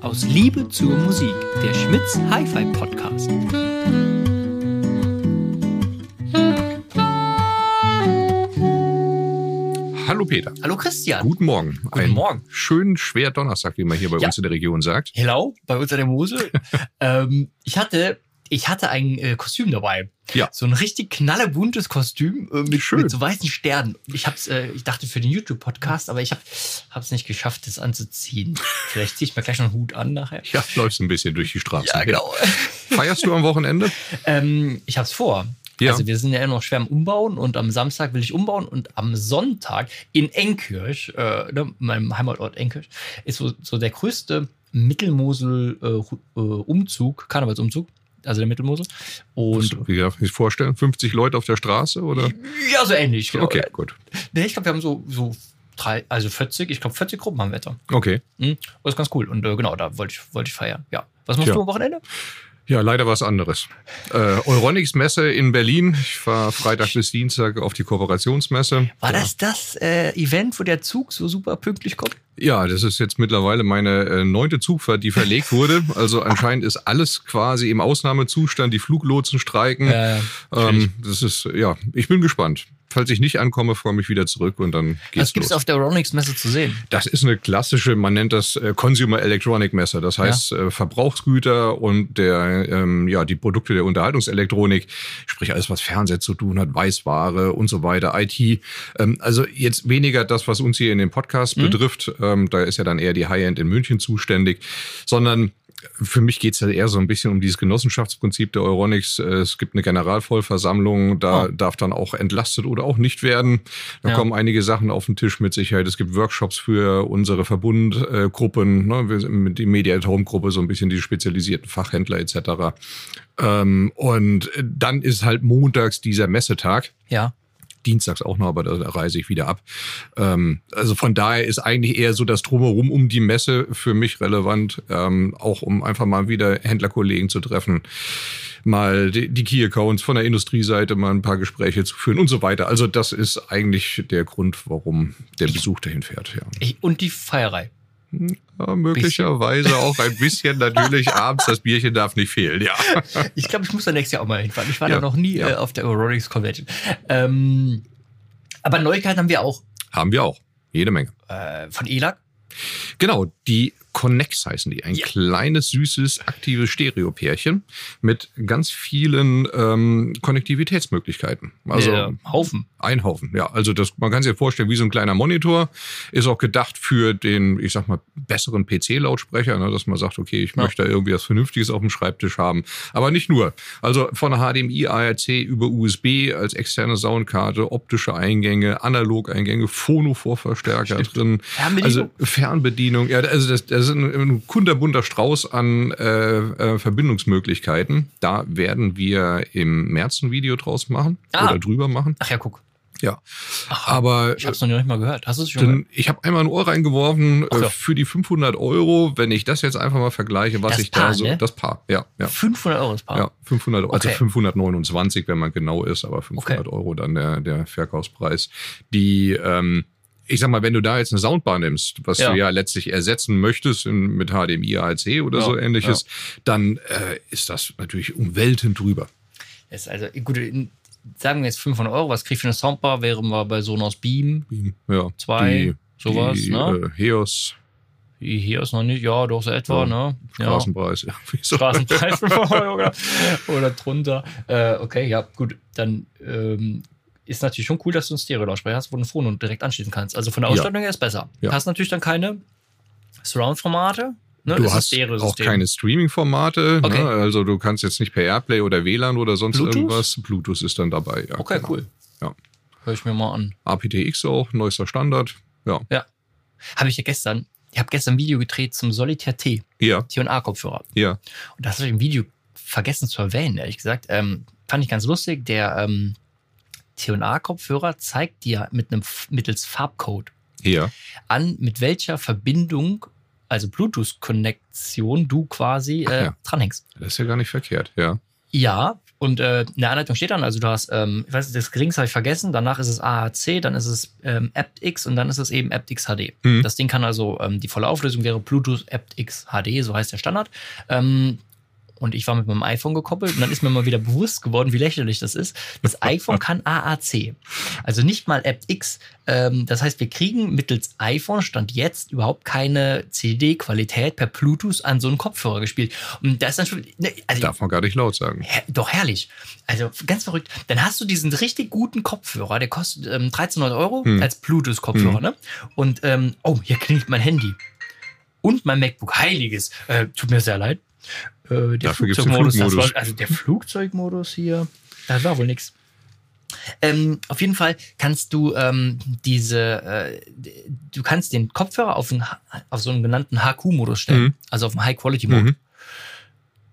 Aus Liebe zur Musik, der Schmitz Hi-Fi Podcast. Hallo Peter. Hallo Christian. Guten Morgen. Guten Ein Morgen. Schönen schwer Donnerstag, wie man hier bei Ja. uns in der Region sagt. Hello, bei uns an der Mosel. ähm, ich hatte, ich hatte ein äh, Kostüm dabei. Ja. So ein richtig knallebuntes Kostüm äh, mit, mit so weißen Sternen. Ich hab's, äh, ich dachte für den YouTube-Podcast, aber ich habe es nicht geschafft, das anzuziehen. Vielleicht ziehe ich mir gleich noch einen Hut an nachher. Ja, läufst ein bisschen durch die Straßen. Ja, genau. Feierst du am Wochenende? ähm, ich habe es vor. Ja. Also wir sind ja immer noch schwer am Umbauen und am Samstag will ich umbauen und am Sonntag in Enkirch, äh, ne, meinem Heimatort Enkirch, ist so, so der größte Mittelmosel-Umzug, Karnevalsumzug, also der Mittelmosel. Und Wie darf ich mir vorstellen? 50 Leute auf der Straße oder? ja, so ähnlich. Genau. Okay, gut. Nee, ich glaube, wir haben so, so drei, also 40, ich glaube 40 Gruppen haben wir da. Okay. Hm? Das ist ganz cool. Und äh, genau, da wollte ich, wollte ich feiern. Ja. Was machst Tja. du am Wochenende? Ja, leider was anderes. Äh, Euronics Messe in Berlin. Ich war Freitag bis Dienstag auf die Kooperationsmesse. War das das äh, Event, wo der Zug so super pünktlich kommt? Ja, das ist jetzt mittlerweile meine äh, neunte Zugfahrt, die verlegt wurde. Also anscheinend ist alles quasi im Ausnahmezustand. Die Fluglotsen streiken. Äh, ähm, das ist, ja, ich bin gespannt. Falls ich nicht ankomme, freue mich wieder zurück und dann Was geht's gibt's los. auf der Euronics-Messe zu sehen? Das ist eine klassische, man nennt das äh, Consumer Electronic Messe. Das heißt äh, Verbrauchsgüter und der, ähm, ja, die Produkte der Unterhaltungselektronik, sprich alles, was Fernseher zu tun hat, Weißware und so weiter, IT. Ähm, also jetzt weniger das, was uns hier in dem Podcast betrifft. Ähm, da ist ja dann eher die High-End in München zuständig, sondern für mich geht's ja eher so ein bisschen um dieses Genossenschaftsprinzip der Euronics. Äh, Es gibt eine Generalvollversammlung, da Oh. darf dann auch entlastet oder auch nicht werden. Da Ja. kommen einige Sachen auf den Tisch mit Sicherheit. Es gibt Workshops für unsere Verbundgruppen, ne? Wir sind die Mediatom-Gruppe, so ein bisschen die spezialisierten Fachhändler etc. Ähm, und dann ist halt montags dieser Messetag. Ja. Dienstags auch noch, aber da reise ich wieder ab. Ähm, also von daher ist eigentlich eher so das Drumherum um die Messe für mich relevant, ähm, auch um einfach mal wieder Händlerkollegen zu treffen, mal die, die Key Accounts von der Industrieseite mal ein paar Gespräche zu führen und so weiter. Also das ist eigentlich der Grund, warum der Besuch dahin fährt. Ja. Und die Feierei. Ja, möglicherweise auch ein bisschen natürlich abends. Das Bierchen darf nicht fehlen, ja. Ich glaube, ich muss da nächstes Jahr auch mal hinfahren. Ich war Ja, da noch nie ja. äh, auf der Euronics Convention. Ähm, aber Neuigkeiten haben wir auch Haben wir auch. Jede Menge. äh, von ELAC. Genau, die Connex heißen die. Ein Ja. kleines, süßes, aktives Stereopärchen mit ganz vielen ähm, Konnektivitätsmöglichkeiten. Also äh, Haufen. ein Haufen. Ja, also das, man kann sich ja vorstellen, wie so ein kleiner Monitor. Ist auch gedacht für den, ich sag mal, besseren PC-Lautsprecher, ne, dass man sagt, okay, ich Ja. möchte da irgendwie was Vernünftiges auf dem Schreibtisch haben. Aber nicht nur. Also von HDMI, ARC über USB als externe Soundkarte, optische Eingänge, Analog-Eingänge, Phono-Vorverstärker drin. Fernbedienung. Also Fernbedienung. Ja, also das, das ist ein, ein kunterbunter Strauß an äh, äh, Verbindungsmöglichkeiten. Da werden wir im März ein Video draus machen Ah. oder drüber machen. Ach ja, guck. Ja, Ach, aber ich habe es noch nicht mal gehört. Hast du es schon gehört? ich habe einmal ein Ohr reingeworfen Ach äh, für die 500 Euro. Wenn ich das jetzt einfach mal vergleiche, was Das ich Paar, da so, ne? das Paar, ja, ja. 500 Euro das Paar. Ja, 500, also Okay. 529, wenn man genau ist, aber 500 Euro dann der, der Verkaufspreis. Die, ähm, ich sag mal, wenn du da jetzt eine Soundbar nimmst, was Ja. du ja letztlich ersetzen möchtest in, mit HDMI, ARC oder Ja, so ähnliches, dann äh, ist das natürlich um Welten drüber. Ist also, gut, sagen wir jetzt 500 Euro. Was krieg ich für eine Soundbar? Wären wir bei Sonos Beam. Ja, Zwei, sowas, die, ne? Äh, Heos, Hier ist noch nicht, ja, doch so etwa, Ja. ne? Ja. Straßenpreis, ja. Straßenpreis 500 Euro oder, oder drunter. Äh, okay, ja, gut. Dann ähm, ist natürlich schon cool, dass du einen Stereo-Lautsprecher hast, wo du ein Phone direkt anschließen kannst. Also von der Ja. Ausstattung her ist besser. Ja. Du hast natürlich dann keine Surround-Formate. Ne? Du hast auch keine Streaming-Formate. Okay. Ne? Also du kannst jetzt nicht per Airplay oder WLAN oder sonst Bluetooth? irgendwas. Bluetooth ist dann dabei. Ja, Okay, genau. cool. Ja. Hör ich mir mal an. aptX auch, neuester Standard. Ja. Ja. Habe ich ja gestern, ich habe gestern ein Video gedreht zum Solitaire T, Ja, T&A-Kopfhörer. ja. Und das habe ich im Video vergessen zu erwähnen, ehrlich gesagt. Ähm, fand ich ganz lustig. Der ähm, T&A-Kopfhörer zeigt dir mit einem mittels Farbcode Ja. an, mit welcher Verbindung, also Bluetooth-Konnektion, du quasi äh, ja. dranhängst. Das ist ja gar nicht verkehrt, ja. Ja, Und äh, in der Anleitung steht dann, also du hast, ähm, ich weiß nicht, das geringste habe ich vergessen, danach ist es AAC, dann ist es ähm, aptX und dann ist es eben aptX HD. Mhm. Das Ding kann also, ähm, die volle Auflösung wäre Bluetooth aptX HD, so heißt der Standard. Ähm, und ich war mit meinem iPhone gekoppelt und dann ist mir mal wieder bewusst geworden, wie lächerlich das ist. Das iPhone kann AAC, also nicht mal aptX. Ähm, das heißt, wir kriegen mittels iPhone Stand jetzt überhaupt keine CD-Qualität per Bluetooth an so einen Kopfhörer gespielt. Und das ist dann schon, ne, also Darf man gar nicht laut sagen. Her doch herrlich. Also ganz verrückt. Dann hast du diesen richtig guten Kopfhörer, der kostet ähm, 1300 Euro Hm. als Bluetooth-Kopfhörer, Hm. ne? Und ähm, oh, hier klingelt mein Handy. Und mein MacBook. Heiliges. Äh, tut mir sehr leid. Äh, der Dafür den Flugzeugmodus, das Flugmodus. war, also der Flugzeugmodus hier, das war wohl nix. Ähm, auf jeden Fall kannst du ähm, diese, äh, du kannst den Kopfhörer auf, einen, auf so einen genannten HQ-Modus stellen, Mhm. also auf einen High-Quality-Mode. Mhm.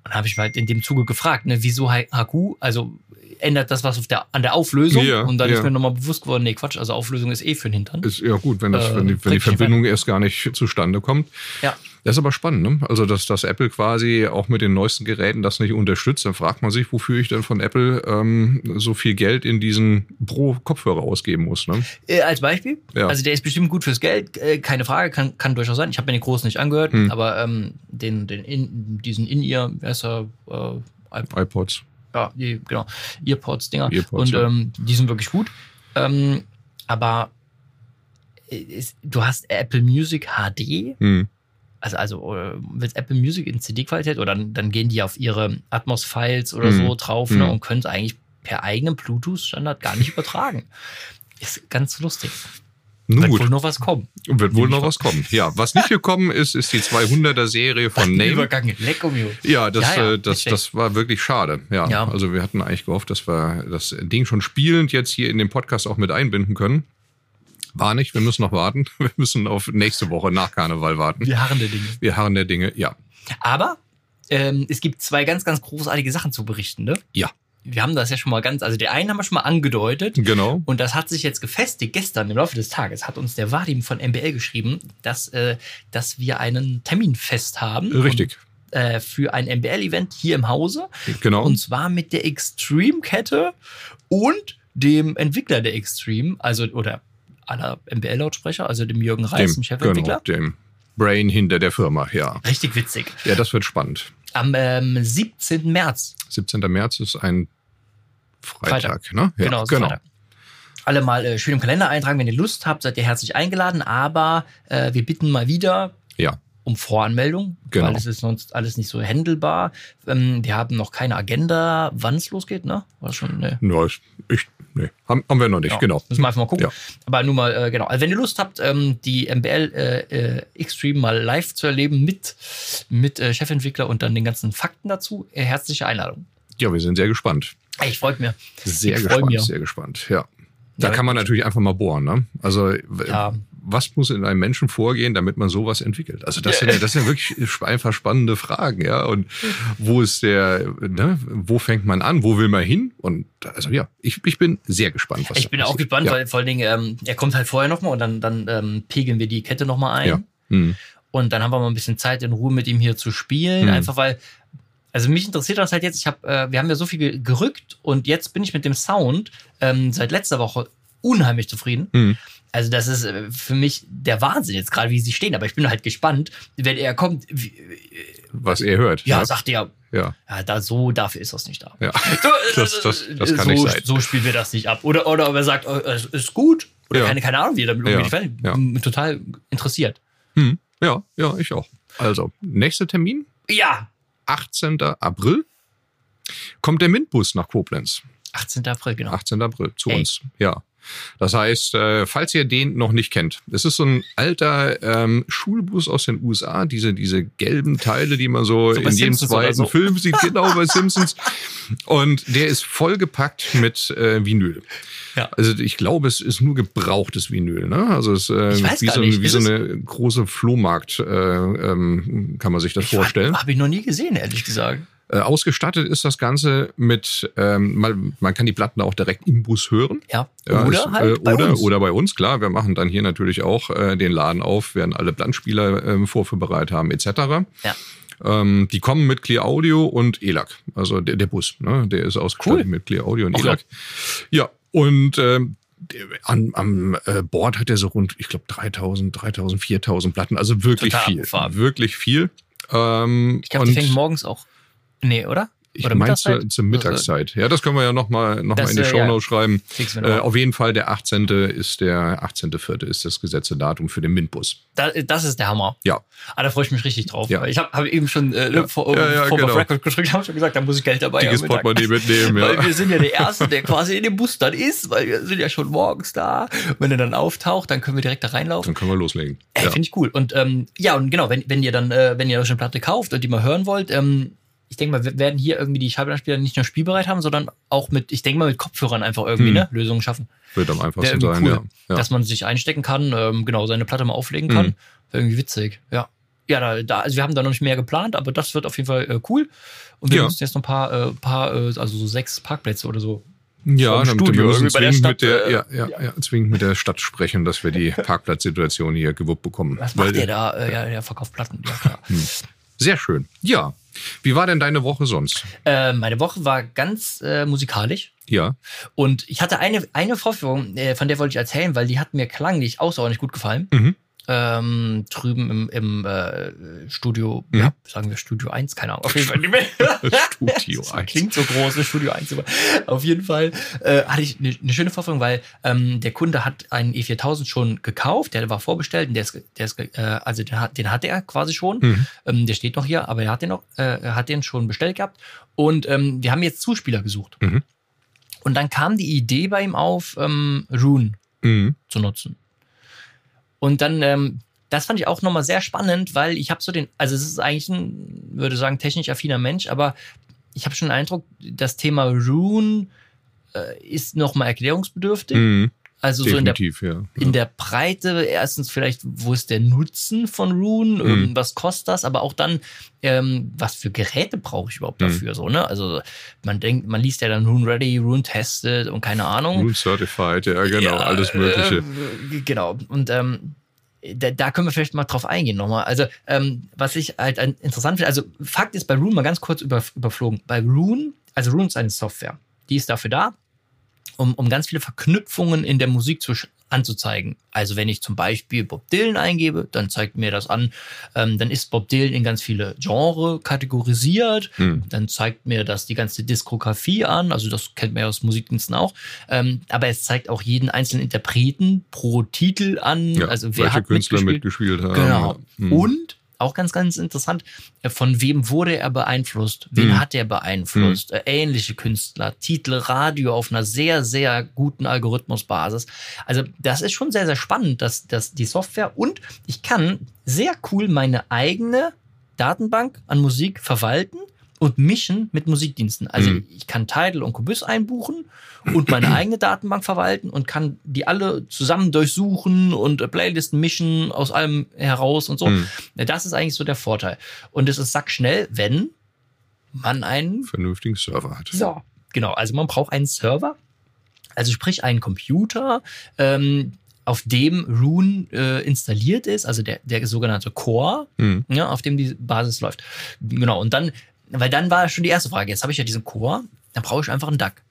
Und habe ich mal in dem Zuge gefragt, ne, wieso HQ? Also ändert das was auf der, an der Auflösung? Ja, und dann ja. ist mir nochmal bewusst geworden, nee, Quatsch, also Auflösung ist eh für den Hintern. Ist ja gut, wenn, das, Äh, wenn, die, wenn die Verbindung erst gar nicht zustande kommt. Ja. Das ist aber spannend, ne? Also, dass, dass Apple quasi auch mit den neuesten Geräten das nicht unterstützt, dann fragt man sich, wofür ich denn von Apple ähm, so viel Geld in diesen Pro-Kopfhörer ausgeben muss. Ne? Äh, als Beispiel, Ja. also der ist bestimmt gut fürs Geld, äh, keine Frage, kann, kann durchaus sein. Ich habe mir den großen nicht angehört, Hm. aber ähm, den, den in, diesen In-Ear, wer ist er, äh, iP- iPods. Ja, die, genau, Earpods-Dinger. Earpods, Und ja. ähm, die sind wirklich gut. Ähm, aber äh, ist, du hast Apple Music HD, Hm. also, also äh, willst Apple Music in CD-Qualität oder dann, dann gehen die auf ihre Atmos-Files oder Mhm. so drauf ne, Mhm. und können es eigentlich per eigenen Bluetooth-Standard gar nicht übertragen. Ist ganz lustig. Nun Wird wohl noch was kommen. wird wohl noch was kommen. Ja, was nicht gekommen ist, ist die 200er Serie von Name. Übergang. Leck um. Ja, das, Ja, ja, äh, das, das war wirklich schade. Ja, Ja. also wir hatten eigentlich gehofft, dass wir das Ding schon spielend jetzt hier in den Podcast auch mit einbinden können. War nicht, wir müssen noch warten. Wir müssen auf nächste Woche nach Karneval warten. Wir harren der Dinge. Wir harren der Dinge, ja. Aber ähm, es gibt zwei ganz, ganz großartige Sachen zu berichten. Ne? Ja, Wir haben das ja schon mal ganz, also der einen haben wir schon mal angedeutet. genau. Und das hat sich jetzt gefestigt. Gestern im Laufe des Tages hat uns der Vadim von MBL geschrieben, dass, äh, dass wir einen Termin fest haben. Richtig, Und, äh, für ein MBL-Event hier im Hause. genau. Und zwar mit der Extreme-Kette und dem Entwickler der Extreme, also oder aller MBL-Lautsprecher, also dem Jürgen Reis, dem Chefentwickler. genau, dem Brain hinter der Firma, ja. Richtig witzig. Ja, das wird spannend. Am ähm, 17. März. 17. März ist ein Freitag, Freitag. ne? Ja, genau, so Freitag. Alle mal äh, schön im Kalender eintragen, wenn ihr Lust habt, seid ihr herzlich eingeladen. Aber äh, wir bitten mal wieder Ja, um Voranmeldung, Genau. weil es ist sonst alles nicht so handelbar. Ähm, wir haben noch keine Agenda, wann es losgeht, ne? War schon, ne? ja ich, ich, nee, haben, haben wir noch nicht, Ja, genau. Müssen wir einfach mal gucken. Ja. Aber nur mal, äh, genau. Also wenn ihr Lust habt, ähm, die MBL äh, äh, Extreme mal live zu erleben mit, mit äh, Chefentwickler und dann den ganzen Fakten dazu, äh, herzliche Einladung. Ja, wir sind sehr gespannt. Ich freut mir. Sehr Ich gespannt, mich. sehr gespannt, ja. Da Ja, kann man natürlich einfach mal bohren, ne? Also, Ja. Was muss in einem Menschen vorgehen, damit man sowas entwickelt? Also, das sind ja, das sind ja wirklich einfach spannende Fragen, ja. Und wo ist der, ne? Wo fängt man an? Wo will man hin? Und, also, ja, ich, ich bin sehr gespannt, was Ich bin auch gespannt, ja. weil vor allen Dingen, ähm, er kommt halt vorher nochmal und dann, dann ähm, pegeln wir die Kette nochmal ein. Ja. Hm. Und dann haben wir mal ein bisschen Zeit in Ruhe mit ihm hier zu spielen. Mhm. Einfach weil, also mich interessiert das halt jetzt, ich habe, äh, wir haben ja so viel ge- gerückt und jetzt bin ich mit dem Sound ähm, seit letzter Woche unheimlich zufrieden. Hm. Also das ist äh, für mich der Wahnsinn jetzt gerade, wie sie stehen. Aber ich bin halt gespannt, wenn er kommt. Wie, Was er hört. ja, ne? sagt er, ja. ja, da so, dafür ist das nicht da. Ja. So, Das- das- das kann so, nicht sein. So spielen wir das nicht ab. Oder, oder ob er sagt, oh, es ist gut. Oder Ja. keine, keine Ahnung, wie er damit Ja, umgeht. Ich ja. bin total interessiert. Hm. Ja, ja, ich auch. Also, nächster Termin, Ja, 18. April, kommt der MINT-Bus nach Koblenz. 18. April, genau. 18. April zu Ey. uns. Ja. Das heißt, äh, falls ihr den noch nicht kennt, es ist so ein alter ähm, Schulbus aus den USA, diese, diese gelben Teile, die man so, So in jedem Simpsons zweiten so. Film sieht, genau bei Simpsons. Und der ist vollgepackt mit äh, Vinyl. Ja. Also ich glaube, es ist nur gebrauchtes Vinyl. Ne? Also es ist äh, Ich wie, so, wie Ist so eine große Flohmarkt, äh, ähm, kann man sich das vorstellen. Habe ich noch nie gesehen, ehrlich gesagt. Äh, ausgestattet ist das Ganze mit, ähm, man, man kann die Platten auch direkt im Bus hören. Ja. Ja, oder ist, halt äh, bei oder, uns. oder bei uns, klar. Wir machen dann hier natürlich auch äh, den Laden auf, werden alle Plattenspieler ähm, vorführbereit haben, etc. Ja. Ähm, die kommen mit Clear Audio und ELAC. Also der, der Bus, ne? der ist ausgestattet Cool. mit Clear Audio und Ach, ELAC. Ja, und ähm, an, am äh, Board hat er so rund, ich glaube, 3000, 3000, 4000 Platten. Also wirklich Total viel. abgefahren. Wirklich viel. Ähm, Ich glaube, die fängt morgens auch. Nee, oder? ich Oder meine zur, Mittagszeit? zur Mittagszeit. Ja, das können wir ja nochmal noch mal in die äh, Shownotes schreiben. Fix mir Äh, auf jeden Fall der 18. ist der 18.4. ist das gesetzte Datum für den MINT-Bus. Da, das ist der Hammer. Ja. Ah, da freue ich mich richtig drauf. Ja. Ich habe hab eben schon äh, Ja. vor, Ja, ja, vor genau. auf Record gedrückt, habe schon gesagt, da muss ich Geld dabei Dickes haben. Portemonnaie mitnehmen, Weil ja. wir sind ja der Erste, der quasi in dem Bus dann ist, weil wir sind ja schon morgens da. Wenn er dann auftaucht, dann können wir direkt da reinlaufen. Dann können wir loslegen. Ja. Finde ich cool. Und ähm, ja, und genau, wenn, wenn ihr dann, äh, wenn ihr euch eine Platte kauft und die mal hören wollt, ähm, ich denke mal, wir werden hier irgendwie die Schallplattenspieler nicht nur spielbereit haben, sondern auch mit, ich denke mal, mit Kopfhörern einfach irgendwie Hm. ne, Lösungen schaffen. Wird am einfachsten sein, cool, ja. ja. dass man sich einstecken kann, ähm, genau, seine Platte mal auflegen kann. Mhm. Wäre irgendwie witzig, ja. Ja, da, da, also wir haben da noch nicht mehr geplant, aber das wird auf jeden Fall äh, cool. Und wir Ja. müssen jetzt noch ein paar, äh, paar äh, also so sechs Parkplätze oder so. Ja, vom damit Studio wir müssen mit der, äh, ja, ja, ja, zwingend mit der Stadt sprechen, dass wir die Parkplatzsituation hier gewuppt bekommen. Was Weil- macht der da? Äh, ja, der verkauft Platten, ja klar. Sehr schön. Ja. Wie war denn deine Woche sonst? äh, meine Woche war ganz äh, musikalisch. Ja. Und ich hatte eine, eine Vorführung, äh, von der wollte ich erzählen, weil die hat mir klanglich außerordentlich gut gefallen. Mhm. Ähm, drüben im, im äh, Studio, Mhm. ja, sagen wir Studio 1, keine Ahnung. Auf jeden Fall nicht mehr. Studio Das 1. Klingt so groß, das Studio 1. Aber auf jeden Fall äh, hatte ich eine eine schöne Vorführung, weil ähm, der Kunde hat einen E4000 schon gekauft, der war vorbestellt und der ist, der ist äh, also den hat, den hat er quasi schon. Mhm. Ähm, der steht noch hier, aber er hat den noch, äh, hat den schon bestellt gehabt. Und ähm, wir haben jetzt Zuspieler gesucht. Mhm. Und dann kam die Idee bei ihm auf, ähm, Rune Mhm. zu nutzen. Und dann, ähm, das fand ich auch nochmal sehr spannend, weil ich habe so den, also es ist eigentlich ein, würde sagen, technisch affiner Mensch, aber ich habe schon den Eindruck, das Thema Rune äh, ist nochmal erklärungsbedürftig. Mhm. Also so in der Definitiv, ja. in der Breite, erstens vielleicht, wo ist der Nutzen von Rune, Mhm. was kostet das, aber auch dann, ähm, was für Geräte brauche ich überhaupt Mhm. dafür, so, ne? Also man denkt, man liest ja dann Rune Ready, Rune Tested und keine Ahnung. Rune Certified, ja, genau, Ja, alles Mögliche. Äh, genau. Und ähm, da, da können wir vielleicht mal drauf eingehen nochmal. Also, ähm, was ich halt interessant finde, also Fakt ist bei Rune mal ganz kurz über, überflogen. Bei Rune, also Rune ist eine Software, die ist dafür da, um, um ganz viele Verknüpfungen in der Musik zu, anzuzeigen. Also wenn ich zum Beispiel Bob Dylan eingebe, dann zeigt mir das an, ähm, dann ist Bob Dylan in ganz viele Genre kategorisiert, Hm. dann zeigt mir das die ganze Diskografie an, also das kennt man ja aus Musikdiensten auch, ähm, aber es zeigt auch jeden einzelnen Interpreten pro Titel an, Ja, also wer welche hat Künstler mitgespielt. mitgespielt haben. Genau. Mhm. Und auch ganz, ganz interessant, äh, von wem wurde er beeinflusst? Wen Mhm. hat er beeinflusst? Äh, Ähnliche Künstler, Titel, Radio auf einer sehr, sehr guten Algorithmusbasis. Also das ist schon sehr, sehr spannend, dass, dass die Software und ich kann sehr cool meine eigene Datenbank an Musik verwalten und mischen mit Musikdiensten. Also Mhm. ich kann Tidal und Cubus einbuchen und meine eigene Datenbank verwalten und kann die alle zusammen durchsuchen und Playlisten mischen aus allem heraus und so. Mhm. Das ist eigentlich so der Vorteil. Und es ist sackschnell, wenn man einen Vernünftigen Server hat. so, genau. Also man braucht einen Server, also sprich einen Computer, ähm, auf dem Rune äh, installiert ist, also der, der sogenannte Core, Mhm. ja, auf dem die Basis läuft. Genau. Und dann, weil dann war schon die erste Frage. Jetzt habe ich ja diesen Core, dann brauche ich einfach einen DAC.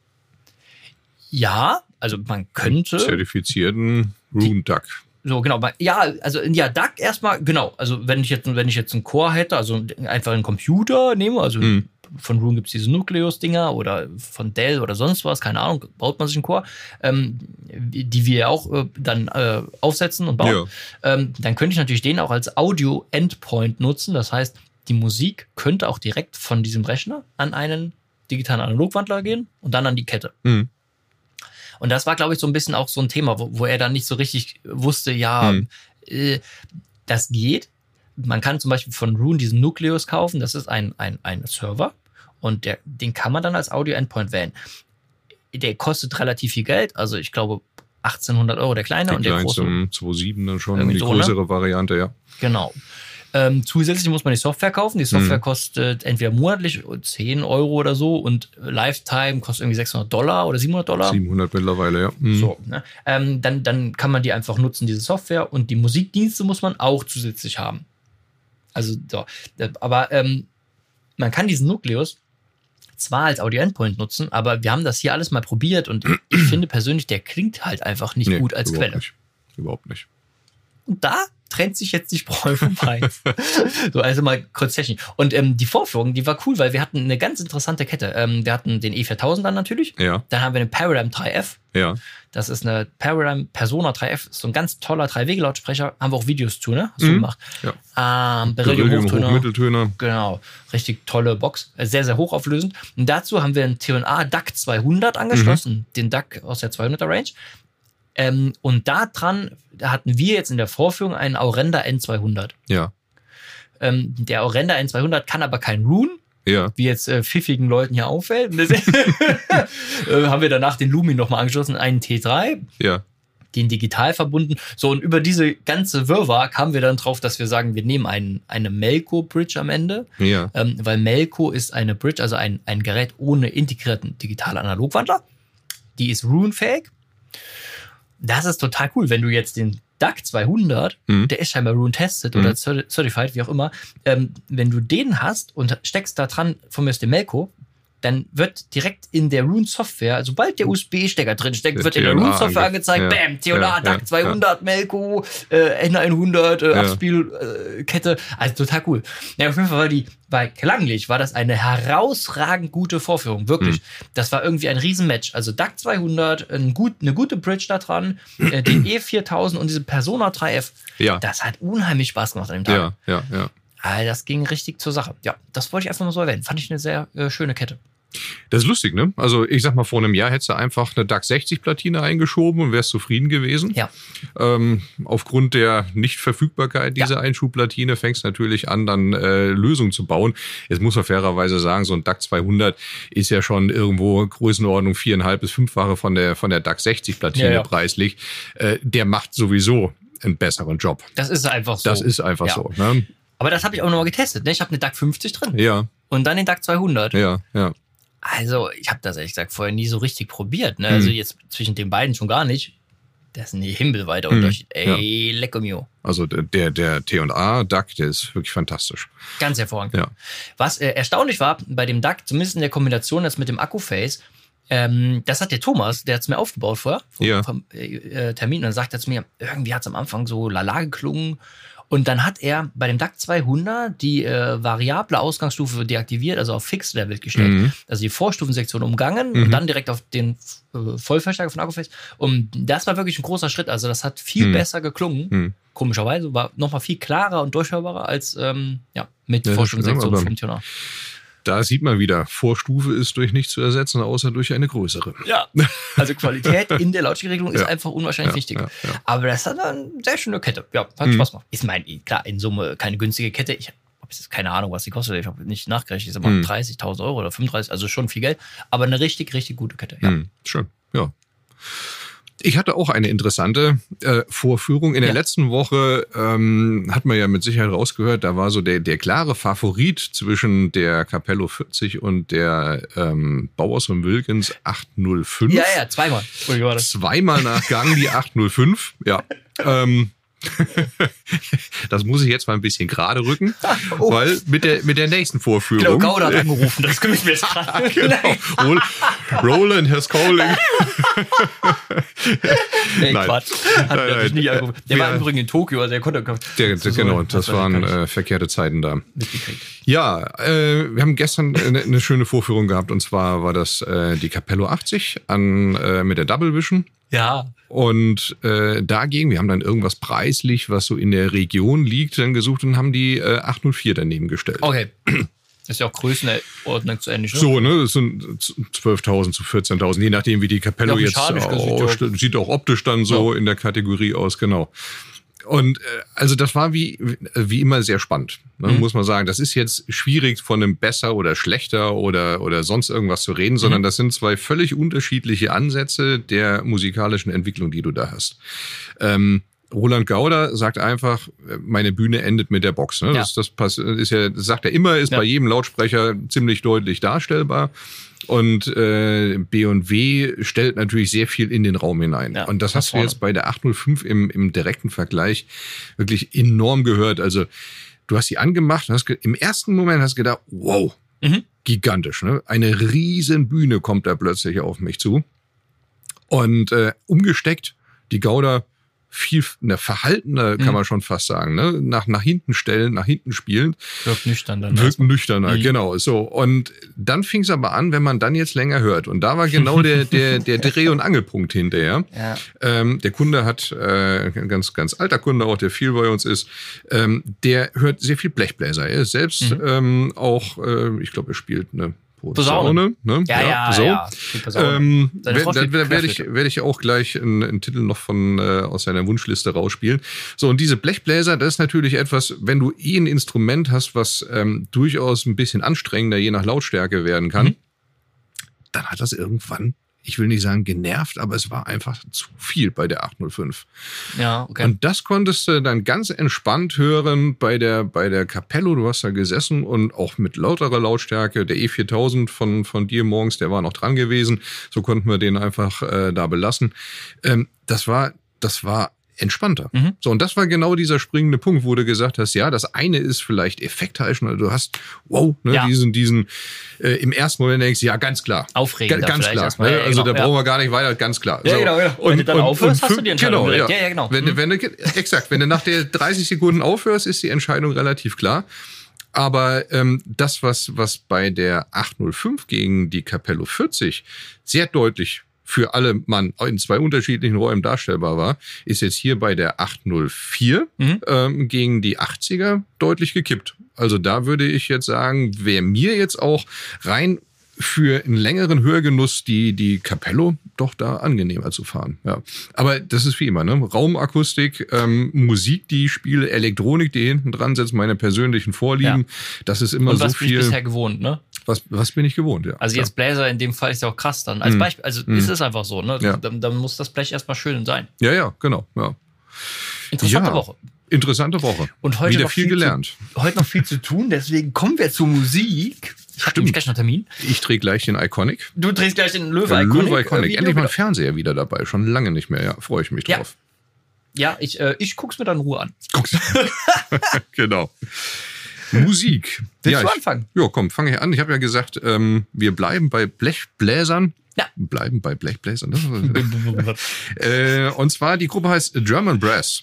Ja, also man könnte. Zertifizierten Rune Duck. So, genau. Ja, also ja, DAC erstmal, genau. Also wenn ich jetzt, wenn ich jetzt einen Core hätte, also einfach einen Computer nehme, also Mhm. von Rune gibt es diese Nucleus-Dinger oder von Dell oder sonst was, keine Ahnung, baut man sich einen Core, ähm, die wir auch äh, dann äh, aufsetzen und bauen. Ja. Ähm, dann könnte ich natürlich den auch als Audio-Endpoint nutzen. Das heißt, die Musik könnte auch direkt von diesem Rechner an einen digitalen Analogwandler gehen und dann an die Kette. Mhm. Und das war, glaube ich, so ein bisschen auch so ein Thema, wo, wo er dann nicht so richtig wusste, ja, Mhm. äh, das geht. Man kann zum Beispiel von Rune diesen Nucleus kaufen. Das ist ein, ein, ein Server und der, den kann man dann als Audio-Endpoint wählen. Der kostet relativ viel Geld. Also ich glaube 1800 Euro der kleine Die und der große. zum 2.7 dann schon, die so, ne? größere Variante, ja. Genau. Ähm, zusätzlich muss man die Software kaufen. Die Software Mhm. kostet entweder monatlich 10 Euro oder so und Lifetime kostet irgendwie 600 Dollar oder 700 Dollar. 700 mittlerweile, ja. Mhm. So, ne? ähm, dann, dann kann man die einfach nutzen, diese Software. Und die Musikdienste muss man auch zusätzlich haben. Also, so. Aber ähm, man kann diesen Nukleus zwar als Audio-Endpoint nutzen, aber wir haben das hier alles mal probiert und ich finde persönlich, der klingt halt einfach nicht Nee, gut als überhaupt Quelle. Nicht. Überhaupt nicht. Und da trennt sich jetzt die Spreu vom Weizen. so, also mal kurz technisch. Und ähm, die Vorführung, die war cool, weil wir hatten eine ganz interessante Kette. Ähm, wir hatten den E4000 dann natürlich. Ja, Dann haben wir den Paradigm 3F. ja. Das ist eine Paradigm Persona 3F. So ein ganz toller Drei-Wege-Lautsprecher. Haben wir auch Videos zu, ne? Hast du Mhm. gemacht. Ja. Ähm, Beryllium Beryllium, Hochtöner. Hochmitteltöner. Genau, richtig tolle Box, sehr, sehr hochauflösend. Und dazu haben wir einen T&A DAC 200 angeschlossen, den DAC aus der 200er Range. Ähm, und da dran hatten wir jetzt in der Vorführung einen Aurenda N200. Ja, Ähm, der Aurenda N200 kann aber kein Rune, ja. wie jetzt äh, pfiffigen Leuten hier auffällt. Äh, haben wir danach den Lumi nochmal angeschlossen, einen T3, Ja, den digital verbunden. So, und über diese ganze Wirrwarr kamen wir dann drauf, dass wir sagen, wir nehmen einen, eine Melco-Bridge am Ende. ja. Ähm, weil Melco ist eine Bridge, also ein, ein Gerät ohne integrierten digitalen-Analogwandler. Die ist Rune-fähig. Das ist total cool, wenn du jetzt den DAC 200, Mhm. der ist scheinbar Rune-tested Mhm. oder certi- certified, wie auch immer, ähm, wenn du den hast und steckst da dran von mir aus dem Melco, dann wird direkt in der Rune-Software, also sobald der USB-Stecker drin steckt, wird in der TNA Rune-Software ange- angezeigt, ja, bam, TNA, ja, DAC ja, 200, Melco, äh, N100, äh. Abspielkette, also total cool. Ja, auf jeden Fall war die, weil klanglich war das eine herausragend gute Vorführung, wirklich. Mhm. Das war irgendwie ein Riesenmatch. Also DAC 200, ein gut, eine gute Bridge da dran, äh, den E4000 und diese Persona 3F. Ja, Das hat unheimlich Spaß gemacht an dem Tag. ja, ja, ja. Also das ging richtig zur Sache. Ja, das wollte ich einfach mal so erwähnen. Fand ich eine sehr äh, schöne Kette. Das ist lustig, ne? Also ich sag mal, vor einem Jahr hättest du einfach eine DAX 60 Platine eingeschoben und wärst zufrieden gewesen. Ja. Ähm, aufgrund der Nichtverfügbarkeit dieser Ja. Einschubplatine fängst du natürlich an, dann äh, Lösungen zu bauen. Jetzt muss man fairerweise sagen, so ein DAX 200 ist ja schon irgendwo Größenordnung viereinhalb bis fünffache von der, von der DAX 60 Platine Ja, ja. preislich. Äh, der macht sowieso einen besseren Job. Das ist einfach so. Das ist einfach so. Ne? Aber das habe ich auch nochmal getestet. Ne? Ich habe eine DAC 50 drin Ja, und dann den DAC 200. ja, ja. Also, ich habe das ehrlich gesagt vorher nie so richtig probiert. Ne? Mhm. Also, jetzt zwischen den beiden schon gar nicht. Das ist ein himmelweiter Mhm. Unterschied. Ey, lecco mio. Also der, der, der T&A DAC, der ist wirklich fantastisch. Ganz hervorragend. Ja. Was äh, erstaunlich war bei dem DAC, zumindest in der Kombination jetzt mit dem Akku-Face, ähm, das hat der Thomas, der hat es mir aufgebaut vorher, vom, Ja. vom äh, äh, Termin, und dann sagt er zu mir, irgendwie hat es am Anfang so lala geklungen. Und dann hat er bei dem DAC 200 die äh, variable Ausgangsstufe deaktiviert, also auf Fixed-Level gestellt. Mhm. Also die Vorstufensektion umgangen Mhm. und dann direkt auf den äh, Vollverstärker von Akkuface. Und das war wirklich ein großer Schritt. Also das hat viel Mhm. besser geklungen. Mhm. Komischerweise war nochmal viel klarer und durchhörbarer als ähm, ja, mit Ja, Vorstufensektion vom Tuner. Da sieht man wieder, Vorstufe ist durch nichts zu ersetzen, außer durch eine größere. Ja, also Qualität in der Lautstärkeregelung ist Ja. einfach unwahrscheinlich Ja, wichtig. ja. Aber das hat eine sehr schöne Kette. Ja, hat Mhm. Spaß gemacht. Ich meine, klar, in Summe keine günstige Kette. Ich habe jetzt keine Ahnung, was die kostet. Ich habe nicht nachgerechnet. Ich sag mal Mhm. 30.000 Euro oder 35, also schon viel Geld. Aber eine richtig, richtig gute Kette. Ja. Hm, schön, ja. Ich hatte auch eine interessante äh, Vorführung. In der Ja. letzten Woche ähm, hat man ja mit Sicherheit rausgehört, da war so der, der klare Favorit zwischen der Capello 40 und der ähm, Bauers und Wilkins 805. Ja, ja, zweimal. Zweimal nachgegangen, die 805. Ja. Ähm, das muss ich jetzt mal ein bisschen gerade rücken, Oh. weil mit der, mit der nächsten Genau, Vorführung. Gauder hat angerufen. Das kümmere ich mir jetzt gerade. genau. Rol- Roland has calling. Nee, Nein. Quatsch. Hat Nein, nein. nicht angerufen. Der Wir- war im Übrigen in Tokio, also er konnte Der, Das ist genau, so- das das waren äh, verkehrte Zeiten da. Ja, äh, wir haben gestern eine, eine schöne Vorführung gehabt und zwar war das äh, die Capello 80 an, äh, mit der Double Vision. Ja, Und äh, dagegen, wir haben dann irgendwas preislich, was so in der Region liegt, dann gesucht und haben die äh, 804 daneben gestellt. okay. Das ist ja auch Größenordnung zu ähnlich. Ne? So, ne, das sind 12.000 zu 14.000, je nachdem, wie die Capello Ja, jetzt ausstellt. Sieht auch optisch dann so in der Kategorie aus, genau. Und äh, also das war wie, wie immer sehr spannend, ne, Mhm. muss man sagen. Das ist jetzt schwierig von einem besser oder schlechter oder, oder sonst irgendwas zu reden, sondern das sind zwei völlig unterschiedliche Ansätze der musikalischen Entwicklung, die du da hast. Ähm, Roland Gauder sagt einfach, äh, meine Bühne endet mit der Box. Ne? Ja. Das, das ist ja, das sagt er immer, ist Ja. bei jedem Lautsprecher ziemlich deutlich darstellbar. Und äh, B&W stellt natürlich sehr viel in den Raum hinein. Ja, und das hast du jetzt bei der 805 im, im direkten Vergleich wirklich enorm gehört. Also du hast sie angemacht und hast im ersten Moment hast du gedacht, wow, Mhm. gigantisch. Ne? Eine riesen Bühne kommt da plötzlich auf mich zu. Und äh, umgesteckt, die Gouda viel ne, verhaltener, kann Mhm. man schon fast sagen. Ne? Nach, nach hinten stellen, nach hinten spielen. Wirkt nüchtern dann. Wirkt nüchterner, Mhm. genau. So. Und dann fing es aber an, wenn man dann jetzt länger hört. Und da war genau der, der, der Dreh- und Angelpunkt hinterher. Ja. Ähm, der Kunde hat, äh, ein ganz, ganz alter Kunde auch, der viel bei uns ist, ähm, der hört sehr viel Blechbläser. Er ist selbst Mhm. ähm, auch, äh, ich glaube, er spielt eine Posaune. Ne? Ja, ja, so. ja. Die Posaune. Ähm, da werde ich, werde ich auch gleich einen, einen Titel noch von äh, aus seiner Wunschliste rausspielen. So, und diese Blechbläser, das ist natürlich etwas, wenn du eh ein Instrument hast, was ähm, durchaus ein bisschen anstrengender, je nach Lautstärke werden kann, Mhm. dann hat das irgendwann, ich will nicht sagen genervt, aber es war einfach zu viel bei der 805. ja, okay. Und das konntest du dann ganz entspannt hören bei der, bei der Capello. Du hast da gesessen und auch mit lauterer Lautstärke. Der E4000 von, von dir morgens, der war noch dran gewesen. So konnten wir den einfach äh, da belassen. Ähm, das war, das war entspannter. Mhm. So, und das war genau dieser springende Punkt, wo du gesagt hast, ja, das eine ist vielleicht effektheischend, du hast, wow, ne, Ja. diesen, diesen, äh, im ersten Moment denkst du, ja, ganz klar. Aufregender Ga- ganz klar. Ne? Ja, also genau, da brauchen wir gar nicht weiter, ganz klar. Ja, genau, genau. Wenn du dann aufhörst, hast du die Entscheidung genau, direkt. ja. Ja, ja, genau. Wenn, Mhm. wenn du, exakt, wenn du nach der 30 Sekunden aufhörst, ist die Entscheidung relativ klar. Aber ähm, das, was, was bei der 805 gegen die Capello 40 sehr deutlich für alle Mann in zwei unterschiedlichen Räumen darstellbar war, ist jetzt hier bei der 804 Mhm. ähm, gegen die 80er deutlich gekippt. Also da würde ich jetzt sagen, wäre mir jetzt auch rein für einen längeren Hörgenuss die, die Capello doch da angenehmer zu fahren. Ja. Aber das ist wie immer, ne? Raumakustik, ähm, Musik, die ich spiele, Elektronik, die hinten dran setzt, meine persönlichen Vorlieben. Das ist immer Und so was bin ich viel. bisher gewohnt, ne? Was, was bin ich gewohnt, ja. Also jetzt Bläser in dem Fall ist ja auch krass dann. Als Mhm. Beispiel, also Mhm. ist es einfach so, ne? Ja. Dann, dann muss das Blech erstmal schön sein. Ja, ja, genau. Ja. Interessante Ja. Woche. Interessante Woche. Und heute Wieder noch viel, viel zu- gelernt. Heute noch viel zu tun, deswegen kommen wir zur Musik. Ich habe nämlich gleich noch einen Termin. Ich drehe gleich den Iconic. Du drehst gleich den Löwe Iconic. Löwe äh, Iconic. Endlich mal ein. Fernseher wieder dabei. Schon lange nicht mehr. Ja, freue ich mich drauf. Ja, ich, äh, ich guck's mir dann in Ruhe an. Guck's. genau. Musik. Willst du ich, anfangen? Ja, komm, fange ich an. Ich habe ja gesagt, ähm, wir bleiben bei Blechbläsern. Ja. Bleiben bei Blechbläsern. äh, und zwar, die Gruppe heißt German Brass.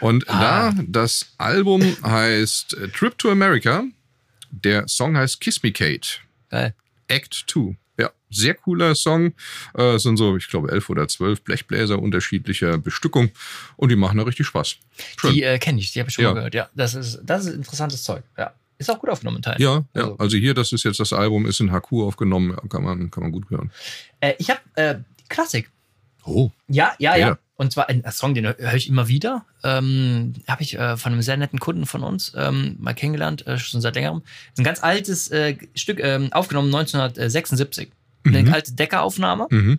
Und Ah. da, das Album heißt Trip to America. Der Song heißt Kiss Me Kate. Geil. Act 2. Sehr cooler Song. Äh, es sind so, ich glaube, elf oder zwölf Blechbläser unterschiedlicher Bestückung und die machen da richtig Spaß. Schön. Die äh, kenne ich, die habe ich schon Ja. mal gehört. Ja, das ist, das ist interessantes Zeug. Ja. Ist auch gut aufgenommen in Teilen. ja, ja. Also- Also hier, das ist jetzt das Album, ist in HQ aufgenommen, kann man, kann man gut hören. Äh, ich habe äh, Klassik. Oh, Ja, ja, ja. Ja. Und zwar ein Song, den höre ich immer wieder. Ähm, habe ich äh, von einem sehr netten Kunden von uns ähm, mal kennengelernt, äh, schon seit längerem. Ist ein ganz altes äh, Stück, ähm, aufgenommen 1976. Eine Mhm. alte Deckeraufnahme, mhm.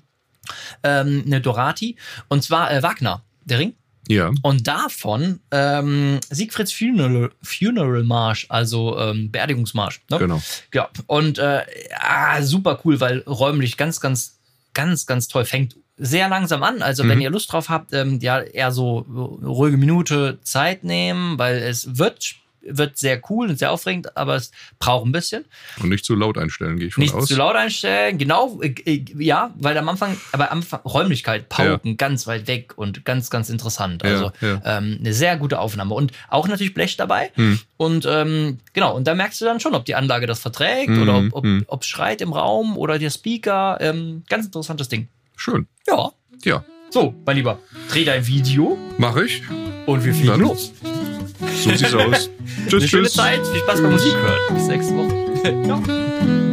ähm, eine Dorati. Und zwar äh, Wagner, der Ring. ja, Und davon ähm, Siegfrieds Funeral, Funeral Marsch, also ähm, Beerdigungsmarsch. Ne? genau. Ja, und äh, ah, super cool, weil räumlich ganz, ganz, ganz, ganz toll. Fängt sehr langsam an. Also, wenn Mhm. ihr Lust drauf habt, ähm, ja, eher so ruhige Minute Zeit nehmen, weil es wird, wird sehr cool und sehr aufregend, aber es braucht ein bisschen. Und nicht zu laut einstellen, gehe ich von Nicht aus. zu laut einstellen, genau, äh, äh, ja, weil am Anfang, aber am Anfang Räumlichkeit, Pauken, ganz weit weg und ganz, ganz interessant. Ja, Also ja. Ähm, eine sehr gute Aufnahme und auch natürlich Blech dabei. Hm. Und ähm, genau, und da merkst du dann schon, ob die Anlage das verträgt Mhm, oder ob, ob, mhm. ob schreit im Raum oder der Speaker. Ähm, ganz interessantes Ding. Schön. Ja. Ja, So, mein Lieber, dreh dein Video mache ich. und wir fliegen Dann los. So sieht's aus. Eine tschüss, schöne tschüss. Zeit, viel Spaß beim Musik hören. Bis nächste Woche. ja.